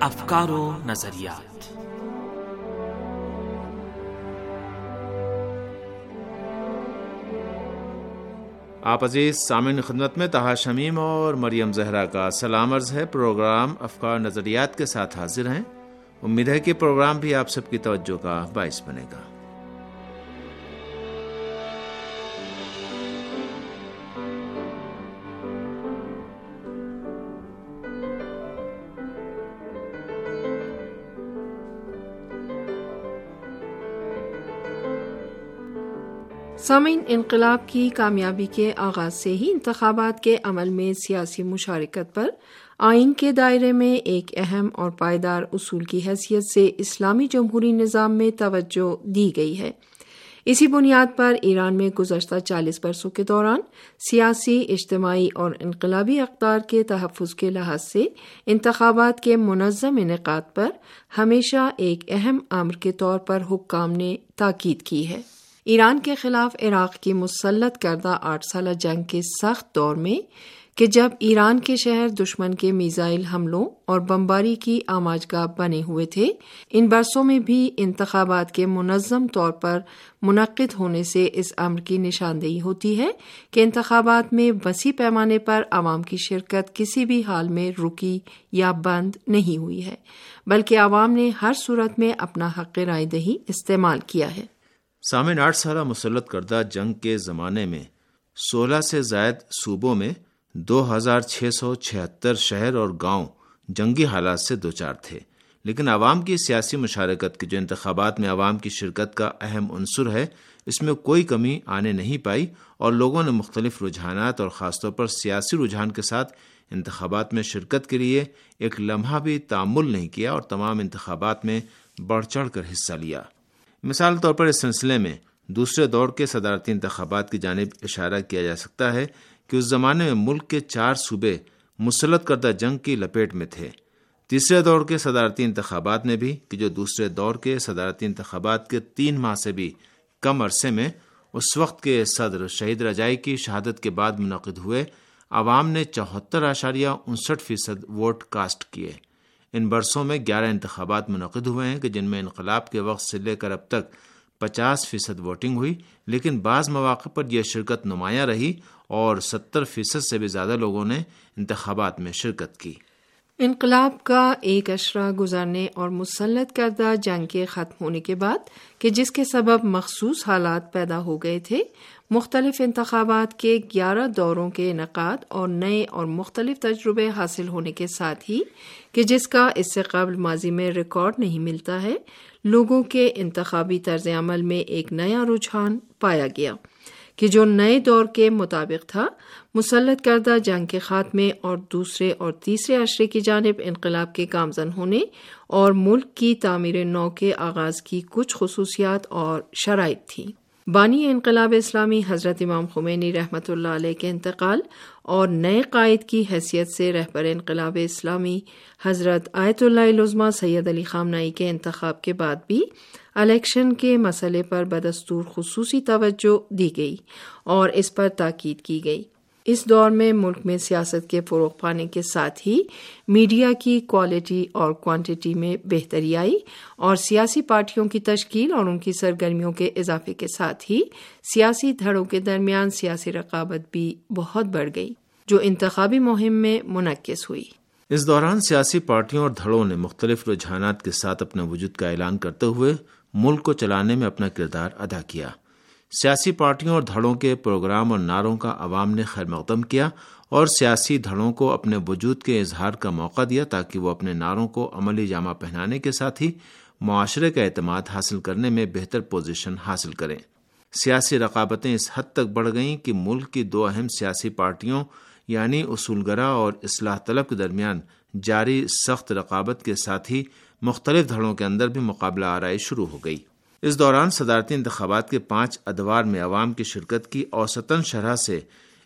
افکار و نظریات۔ آپ عزیز سامعین خدمت میں تہا شمیم اور مریم زہرا کا سلام عرض ہے۔ پروگرام افکار نظریات کے ساتھ حاضر ہیں۔ امید ہے کہ پروگرام بھی آپ سب کی توجہ کا باعث بنے گا۔ سامعین، انقلاب کی کامیابی کے آغاز سے ہی انتخابات کے عمل میں سیاسی مشارکت پر آئین کے دائرے میں ایک اہم اور پائیدار اصول کی حیثیت سے اسلامی جمہوری نظام میں توجہ دی گئی ہے۔ اسی بنیاد پر ایران میں گزشتہ چالیس برسوں کے دوران سیاسی، اجتماعی اور انقلابی اقدار کے تحفظ کے لحاظ سے انتخابات کے منظم انعقاد پر ہمیشہ ایک اہم عمر کے طور پر حکام نے تاکید کی ہے۔ ایران کے خلاف عراق کی مسلط کردہ آٹھ سالہ جنگ کے سخت دور میں کہ جب ایران کے شہر دشمن کے میزائل حملوں اور بمباری کی آماج گاہ بنے ہوئے تھے، ان برسوں میں بھی انتخابات کے منظم طور پر منعقد ہونے سے اس امر کی نشاندہی ہوتی ہے کہ انتخابات میں وسیع پیمانے پر عوام کی شرکت کسی بھی حال میں رکی یا بند نہیں ہوئی ہے، بلکہ عوام نے ہر صورت میں اپنا حق رائے دہی استعمال کیا ہے۔ سامن آٹھ سالہ مسلط کردہ جنگ کے زمانے میں سولہ سے زائد صوبوں میں دو ہزار چھ سو چھہتر شہر اور گاؤں جنگی حالات سے دوچار تھے۔ لیکن عوام کی سیاسی مشارکت کی جو انتخابات میں عوام کی شرکت کا اہم عنصر ہے، اس میں کوئی کمی آنے نہیں پائی اور لوگوں نے مختلف رجحانات اور خاص طور پر سیاسی رجحان کے ساتھ انتخابات میں شرکت کے لیے ایک لمحہ بھی تعمل نہیں کیا اور تمام انتخابات میں بڑھ چڑھ کر حصہ لیا۔ مثال طور پر اس سلسلے میں دوسرے دور کے صدارتی انتخابات کی جانب اشارہ کیا جا سکتا ہے کہ اس زمانے میں ملک کے چار صوبے مسلط کردہ جنگ کی لپیٹ میں تھے۔ تیسرے دور کے صدارتی انتخابات میں بھی کہ جو دوسرے دور کے صدارتی انتخابات کے تین ماہ سے بھی کم عرصے میں اس وقت کے صدر شہید رجائی کی شہادت کے بعد منعقد ہوئے، عوام نے چوہتر اشاریہ انسٹھ فیصد ووٹ کاسٹ کیے۔ ان برسوں میں گیارہ انتخابات منعقد ہوئے ہیں کہ جن میں انقلاب کے وقت سے لے کر اب تک پچاس فیصد ووٹنگ ہوئی، لیکن بعض مواقع پر یہ شرکت نمایاں رہی اور ستر فیصد سے بھی زیادہ لوگوں نے انتخابات میں شرکت کی۔ انقلاب کا ایک اشرہ گزرنے اور مسلط کردہ جنگ کے ختم ہونے کے بعد کہ جس کے سبب مخصوص حالات پیدا ہو گئے تھے، مختلف انتخابات کے گیارہ دوروں کے انعقاد اور نئے اور مختلف تجربے حاصل ہونے کے ساتھ ہی کہ جس کا اس سے قبل ماضی میں ریکارڈ نہیں ملتا ہے، لوگوں کے انتخابی طرز عمل میں ایک نیا رجحان پایا گیا۔ کہ جو نئے دور کے مطابق تھا، مسلط کردہ جنگ کے خاتمے اور دوسرے اور تیسرے عشرے کی جانب انقلاب کے کامزن ہونے اور ملک کی تعمیر نو کے آغاز کی کچھ خصوصیات اور شرائط تھیں۔ بانی انقلاب اسلامی حضرت امام خمینی رحمۃ اللہ علیہ کے انتقال اور نئے قائد کی حیثیت سے رہبر انقلاب اسلامی حضرت آیت اللہ العظمہ سید علی خامنائی کے انتخاب کے بعد بھی الیکشن کے مسئلے پر بدستور خصوصی توجہ دی گئی اور اس پر تاکید کی گئی۔ اس دور میں ملک میں سیاست کے فروغ پانے کے ساتھ ہی میڈیا کی کوالٹی اور کوانٹٹی میں بہتری آئی اور سیاسی پارٹیوں کی تشکیل اور ان کی سرگرمیوں کے اضافے کے ساتھ ہی سیاسی دھڑوں کے درمیان سیاسی رقابت بھی بہت بڑھ گئی، جو انتخابی مہم میں منعقد ہوئی۔ اس دوران سیاسی پارٹیوں اور دھڑوں نے مختلف رجحانات کے ساتھ اپنے وجود کا اعلان کرتے ہوئے ملک کو چلانے میں اپنا کردار ادا کیا۔ سیاسی پارٹیوں اور دھڑوں کے پروگرام اور نعروں کا عوام نے خیر مقدم کیا اور سیاسی دھڑوں کو اپنے وجود کے اظہار کا موقع دیا تاکہ وہ اپنے نعروں کو عملی جامہ پہنانے کے ساتھ ہی معاشرے کا اعتماد حاصل کرنے میں بہتر پوزیشن حاصل کریں۔ سیاسی رقابتیں اس حد تک بڑھ گئیں کہ ملک کی دو اہم سیاسی پارٹیوں یعنی اصول گرا اور اصلاح طلب کے درمیان جاری سخت رقابت کے ساتھ ہی مختلف دھڑوں کے اندر بھی مقابلہ آرائی شروع ہو گئی۔ اس دوران صدارتی انتخابات کے پانچ ادوار میں عوام کی شرکت کی اوسطن شرح سے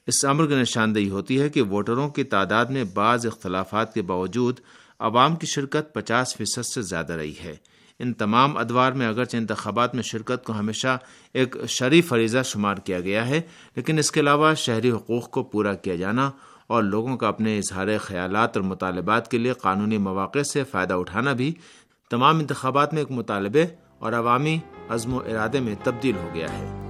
اس امر کی نشاندہی ہوتی ہے کہ ووٹروں کی تعداد میں بعض اختلافات کے باوجود عوام کی شرکت پچاس فیصد سے زیادہ رہی ہے۔ ان تمام ادوار میں اگرچہ انتخابات میں شرکت کو ہمیشہ ایک شریف فریضہ شمار کیا گیا ہے، لیکن اس کے علاوہ شہری حقوق کو پورا کیا جانا اور لوگوں کا اپنے اظہار خیالات اور مطالبات کے لیے قانونی مواقع سے فائدہ اٹھانا بھی تمام انتخابات میں ایک مطالبے اور عوامی عزم و ارادے میں تبدیل ہو گیا ہے۔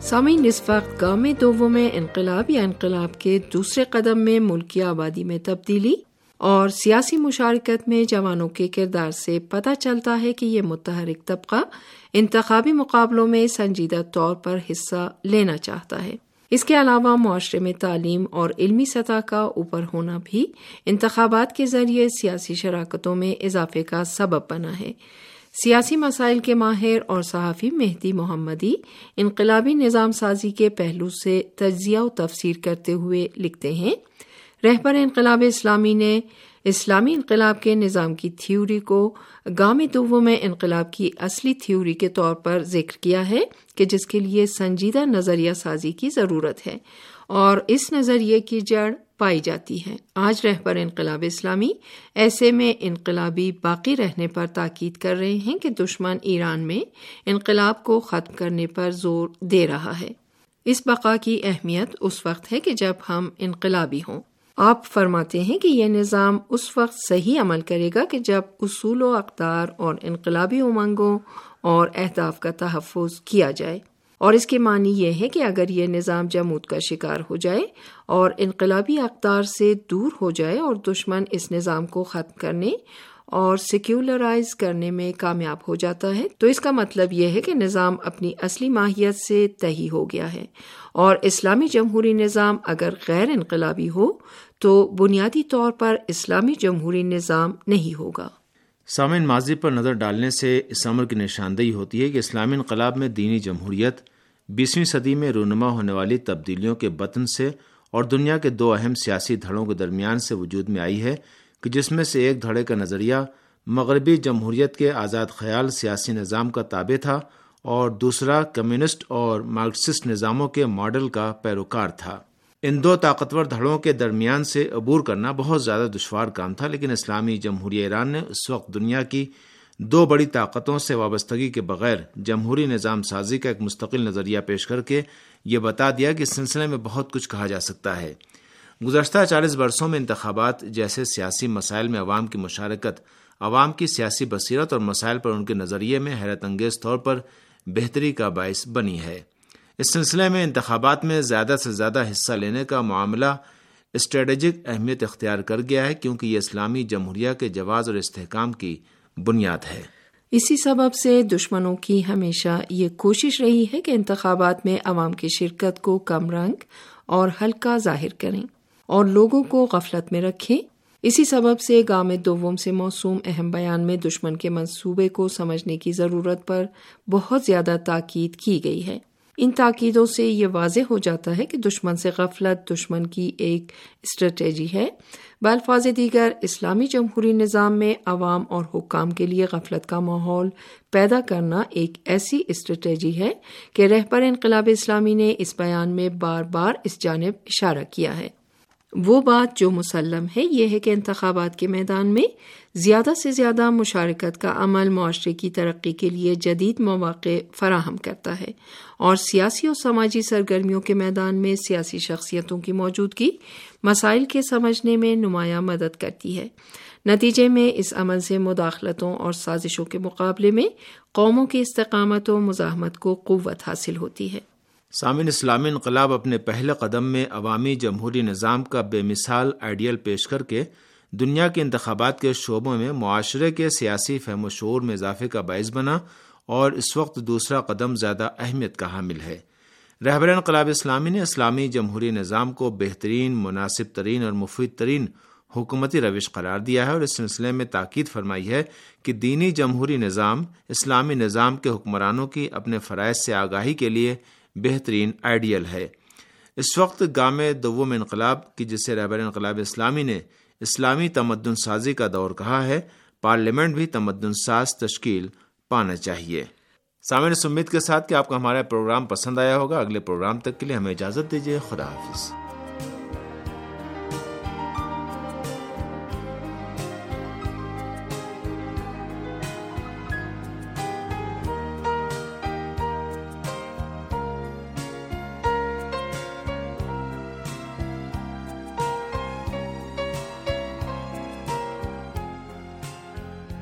سامعین، اس وقت گاؤں میں میں انقلاب یا انقلاب کے دوسرے قدم میں ملکی آبادی میں تبدیلی اور سیاسی مشارکت میں جوانوں کے کردار سے پتہ چلتا ہے کہ یہ متحرک طبقہ انتخابی مقابلوں میں سنجیدہ طور پر حصہ لینا چاہتا ہے۔ اس کے علاوہ معاشرے میں تعلیم اور علمی سطح کا اوپر ہونا بھی انتخابات کے ذریعے سیاسی شراکتوں میں اضافے کا سبب بنا ہے۔ سیاسی مسائل کے ماہر اور صحافی مہدی محمدی انقلابی نظام سازی کے پہلو سے تجزیہ و تفسیر کرتے ہوئے لکھتے ہیں رہبر انقلاب اسلامی نے اسلامی انقلاب کے نظام کی تھیوری کو گام دووں میں انقلاب کی اصلی تھیوری کے طور پر ذکر کیا ہے کہ جس کے لیے سنجیدہ نظریہ سازی کی ضرورت ہے اور اس نظریے کی جڑ پائی جاتی ہے۔ آج رہبر انقلاب اسلامی ایسے میں انقلابی باقی رہنے پر تاکید کر رہے ہیں کہ دشمن ایران میں انقلاب کو ختم کرنے پر زور دے رہا ہے۔ اس بقا کی اہمیت اس وقت ہے کہ جب ہم انقلابی ہوں۔ آپ فرماتے ہیں کہ یہ نظام اس وقت صحیح عمل کرے گا کہ جب اصول و اقدار اور انقلابی امنگوں اور اہداف کا تحفظ کیا جائے۔ اور اس کے معنی یہ ہے کہ اگر یہ نظام جمود کا شکار ہو جائے اور انقلابی اقدار سے دور ہو جائے اور دشمن اس نظام کو ختم کرنے اور سیکولرائز کرنے میں کامیاب ہو جاتا ہے، تو اس کا مطلب یہ ہے کہ نظام اپنی اصلی ماہیت سے تہی ہو گیا ہے۔ اور اسلامی جمہوری نظام اگر غیر انقلابی ہو، تو بنیادی طور پر اسلامی جمہوری نظام نہیں ہوگا۔ سامعین، ماضی پر نظر ڈالنے سے اس عمر کی نشاندہی ہوتی ہے کہ اسلامی انقلاب میں دینی جمہوریت بیسویں صدی میں رونما ہونے والی تبدیلیوں کے بطن سے اور دنیا کے دو اہم سیاسی دھڑوں کے درمیان سے وجود میں آئی ہے۔ کہ جس میں سے ایک دھڑے کا نظریہ مغربی جمہوریت کے آزاد خیال سیاسی نظام کا تابع تھا اور دوسرا کمیونسٹ اور مارکسسٹ نظاموں کے ماڈل کا پیروکار تھا۔ ان دو طاقتور دھڑوں کے درمیان سے عبور کرنا بہت زیادہ دشوار کام تھا، لیکن اسلامی جمہوریہ ایران نے اس وقت دنیا کی دو بڑی طاقتوں سے وابستگی کے بغیر جمہوری نظام سازی کا ایک مستقل نظریہ پیش کر کے یہ بتا دیا کہ اس سلسلے میں بہت کچھ کہا جا سکتا ہے۔ گزشتہ چالیس برسوں میں انتخابات جیسے سیاسی مسائل میں عوام کی مشارکت، عوام کی سیاسی بصیرت اور مسائل پر ان کے نظریے میں حیرت انگیز طور پر بہتری کا باعث بنی ہے۔ اس سلسلے میں انتخابات میں زیادہ سے زیادہ حصہ لینے کا معاملہ اسٹریٹجک اہمیت اختیار کر گیا ہے کیونکہ یہ اسلامی جمہوریہ کے جواز اور استحکام کی بنیاد ہے۔ اسی سبب سے دشمنوں کی ہمیشہ یہ کوشش رہی ہے کہ انتخابات میں عوام کی شرکت کو کم رنگ اور ہلکا ظاہر کریں۔ اور لوگوں کو غفلت میں رکھیں۔ اسی سبب سے گام دوم سے موسوم اہم بیان میں دشمن کے منصوبے کو سمجھنے کی ضرورت پر بہت زیادہ تاکید کی گئی ہے۔ ان تاکیدوں سے یہ واضح ہو جاتا ہے کہ دشمن سے غفلت دشمن کی ایک اسٹریٹجی ہے۔ بالفاظ دیگر، اسلامی جمہوری نظام میں عوام اور حکام کے لیے غفلت کا ماحول پیدا کرنا ایک ایسی اسٹریٹجی ہے کہ رہبر انقلاب اسلامی نے اس بیان میں بار بار اس جانب اشارہ کیا ہے۔ وہ بات جو مسلم ہے، یہ ہے کہ انتخابات کے میدان میں زیادہ سے زیادہ مشارکت کا عمل معاشرے کی ترقی کے لیے جدید مواقع فراہم کرتا ہے اور سیاسی اور سماجی سرگرمیوں کے میدان میں سیاسی شخصیتوں کی موجودگی مسائل کے سمجھنے میں نمایاں مدد کرتی ہے۔ نتیجے میں، اس عمل سے مداخلتوں اور سازشوں کے مقابلے میں قوموں کی استقامت و مزاحمت کو قوت حاصل ہوتی ہے۔ سامن اسلامی انقلاب اپنے پہلے قدم میں عوامی جمہوری نظام کا بے مثال آئیڈیل پیش کر کے دنیا کے انتخابات کے شعبوں میں معاشرے کے سیاسی فہم و شعور میں اضافے کا باعث بنا اور اس وقت دوسرا قدم زیادہ اہمیت کا حامل ہے۔ رہبر انقلاب اسلامی نے اسلامی جمہوری نظام کو بہترین، مناسب ترین اور مفید ترین حکومتی روش قرار دیا ہے اور اس سلسلے میں تاکید فرمائی ہے کہ دینی جمہوری نظام اسلامی نظام کے حکمرانوں کی اپنے فرائض سے آگاہی کے لیے بہترین آئیڈیل ہے۔ اس وقت گام دوم انقلاب، کی جسے رہبر انقلاب اسلامی نے اسلامی تمدن سازی کا دور کہا ہے، پارلیمنٹ بھی تمدن ساز تشکیل پانا چاہیے۔ سامعین، اس امید کے ساتھ کہ آپ کو ہمارا پروگرام پسند آیا ہوگا۔ اگلے پروگرام تک کے لیے ہمیں اجازت دیجیے خدا حافظ۔